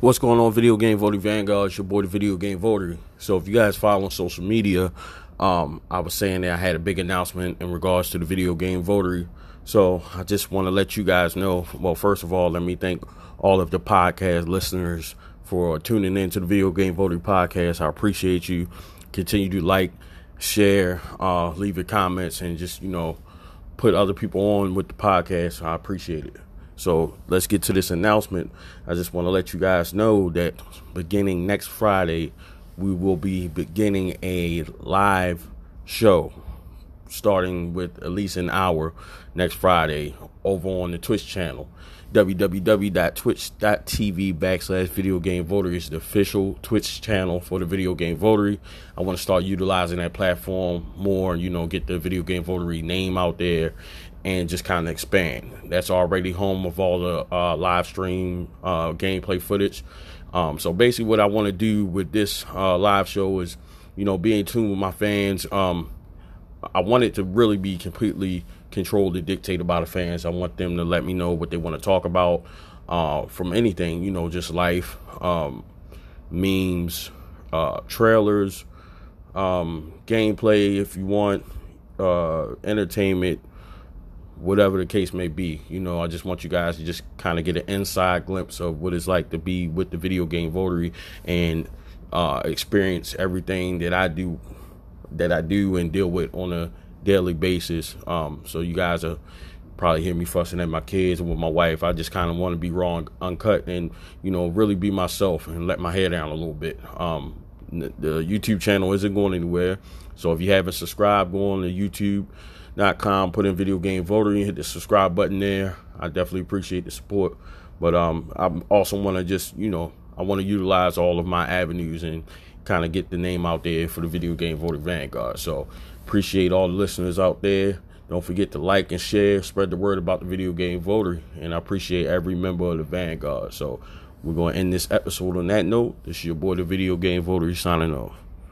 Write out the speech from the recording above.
What's going on, Video Game Voting Vanguard? It's your boy, the Video Game Voter. So, if you guys follow on social media, um, I was saying that I had a big announcement in regards to the Video Game Voter. So, I just want to let you guys know. Well, first of all, let me thank all of the podcast listeners for tuning in to the Video Game Voter podcast. I appreciate you. Continue to like, share, uh, leave your comments, and just you know put other people on with the podcast. I appreciate it. So let's get to this announcement. I just want to let you guys know that beginning next Friday, we will be beginning a live show starting with at least an hour next Friday over on the Twitch channel. www.twitch.tv backslash video game voter is the official Twitch channel for the video game votery. I want to start utilizing that platform more, you know, get the video game votery name out there and just kind of expand. That's already home of all the uh, live stream uh, gameplay footage. Um, so basically, what I want to do with this uh, live show is, you know, be in tune with my fans. Um, I want it to really be completely controlled and dictated by the fans. I want them to let me know what they want to talk about uh, from anything, you know, just life, um, memes, uh, trailers, um, gameplay, if you want, uh, entertainment whatever the case may be. You know, I just want you guys to just kind of get an inside glimpse of what it's like to be with the video game votary and uh, experience everything that I do that I do and deal with on a daily basis. Um, so you guys are probably hear me fussing at my kids and with my wife. I just kind of want to be raw and uncut and you know really be myself and let my hair down a little bit. Um, the, YouTube channel isn't going anywhere, so if you haven't subscribed, go on to youtube.com. Put in video game voter and hit the subscribe button there. I definitely appreciate the support. But um, I also want to just you know I want to utilize all of my avenues and kind of get the name out there for the video game voter vanguard. So appreciate all the listeners out there. Don't forget to like and share, spread the word about the video game voter, and I appreciate every member of the vanguard. So we're going to end this episode on that note. This is your boy, the video game voter, signing off.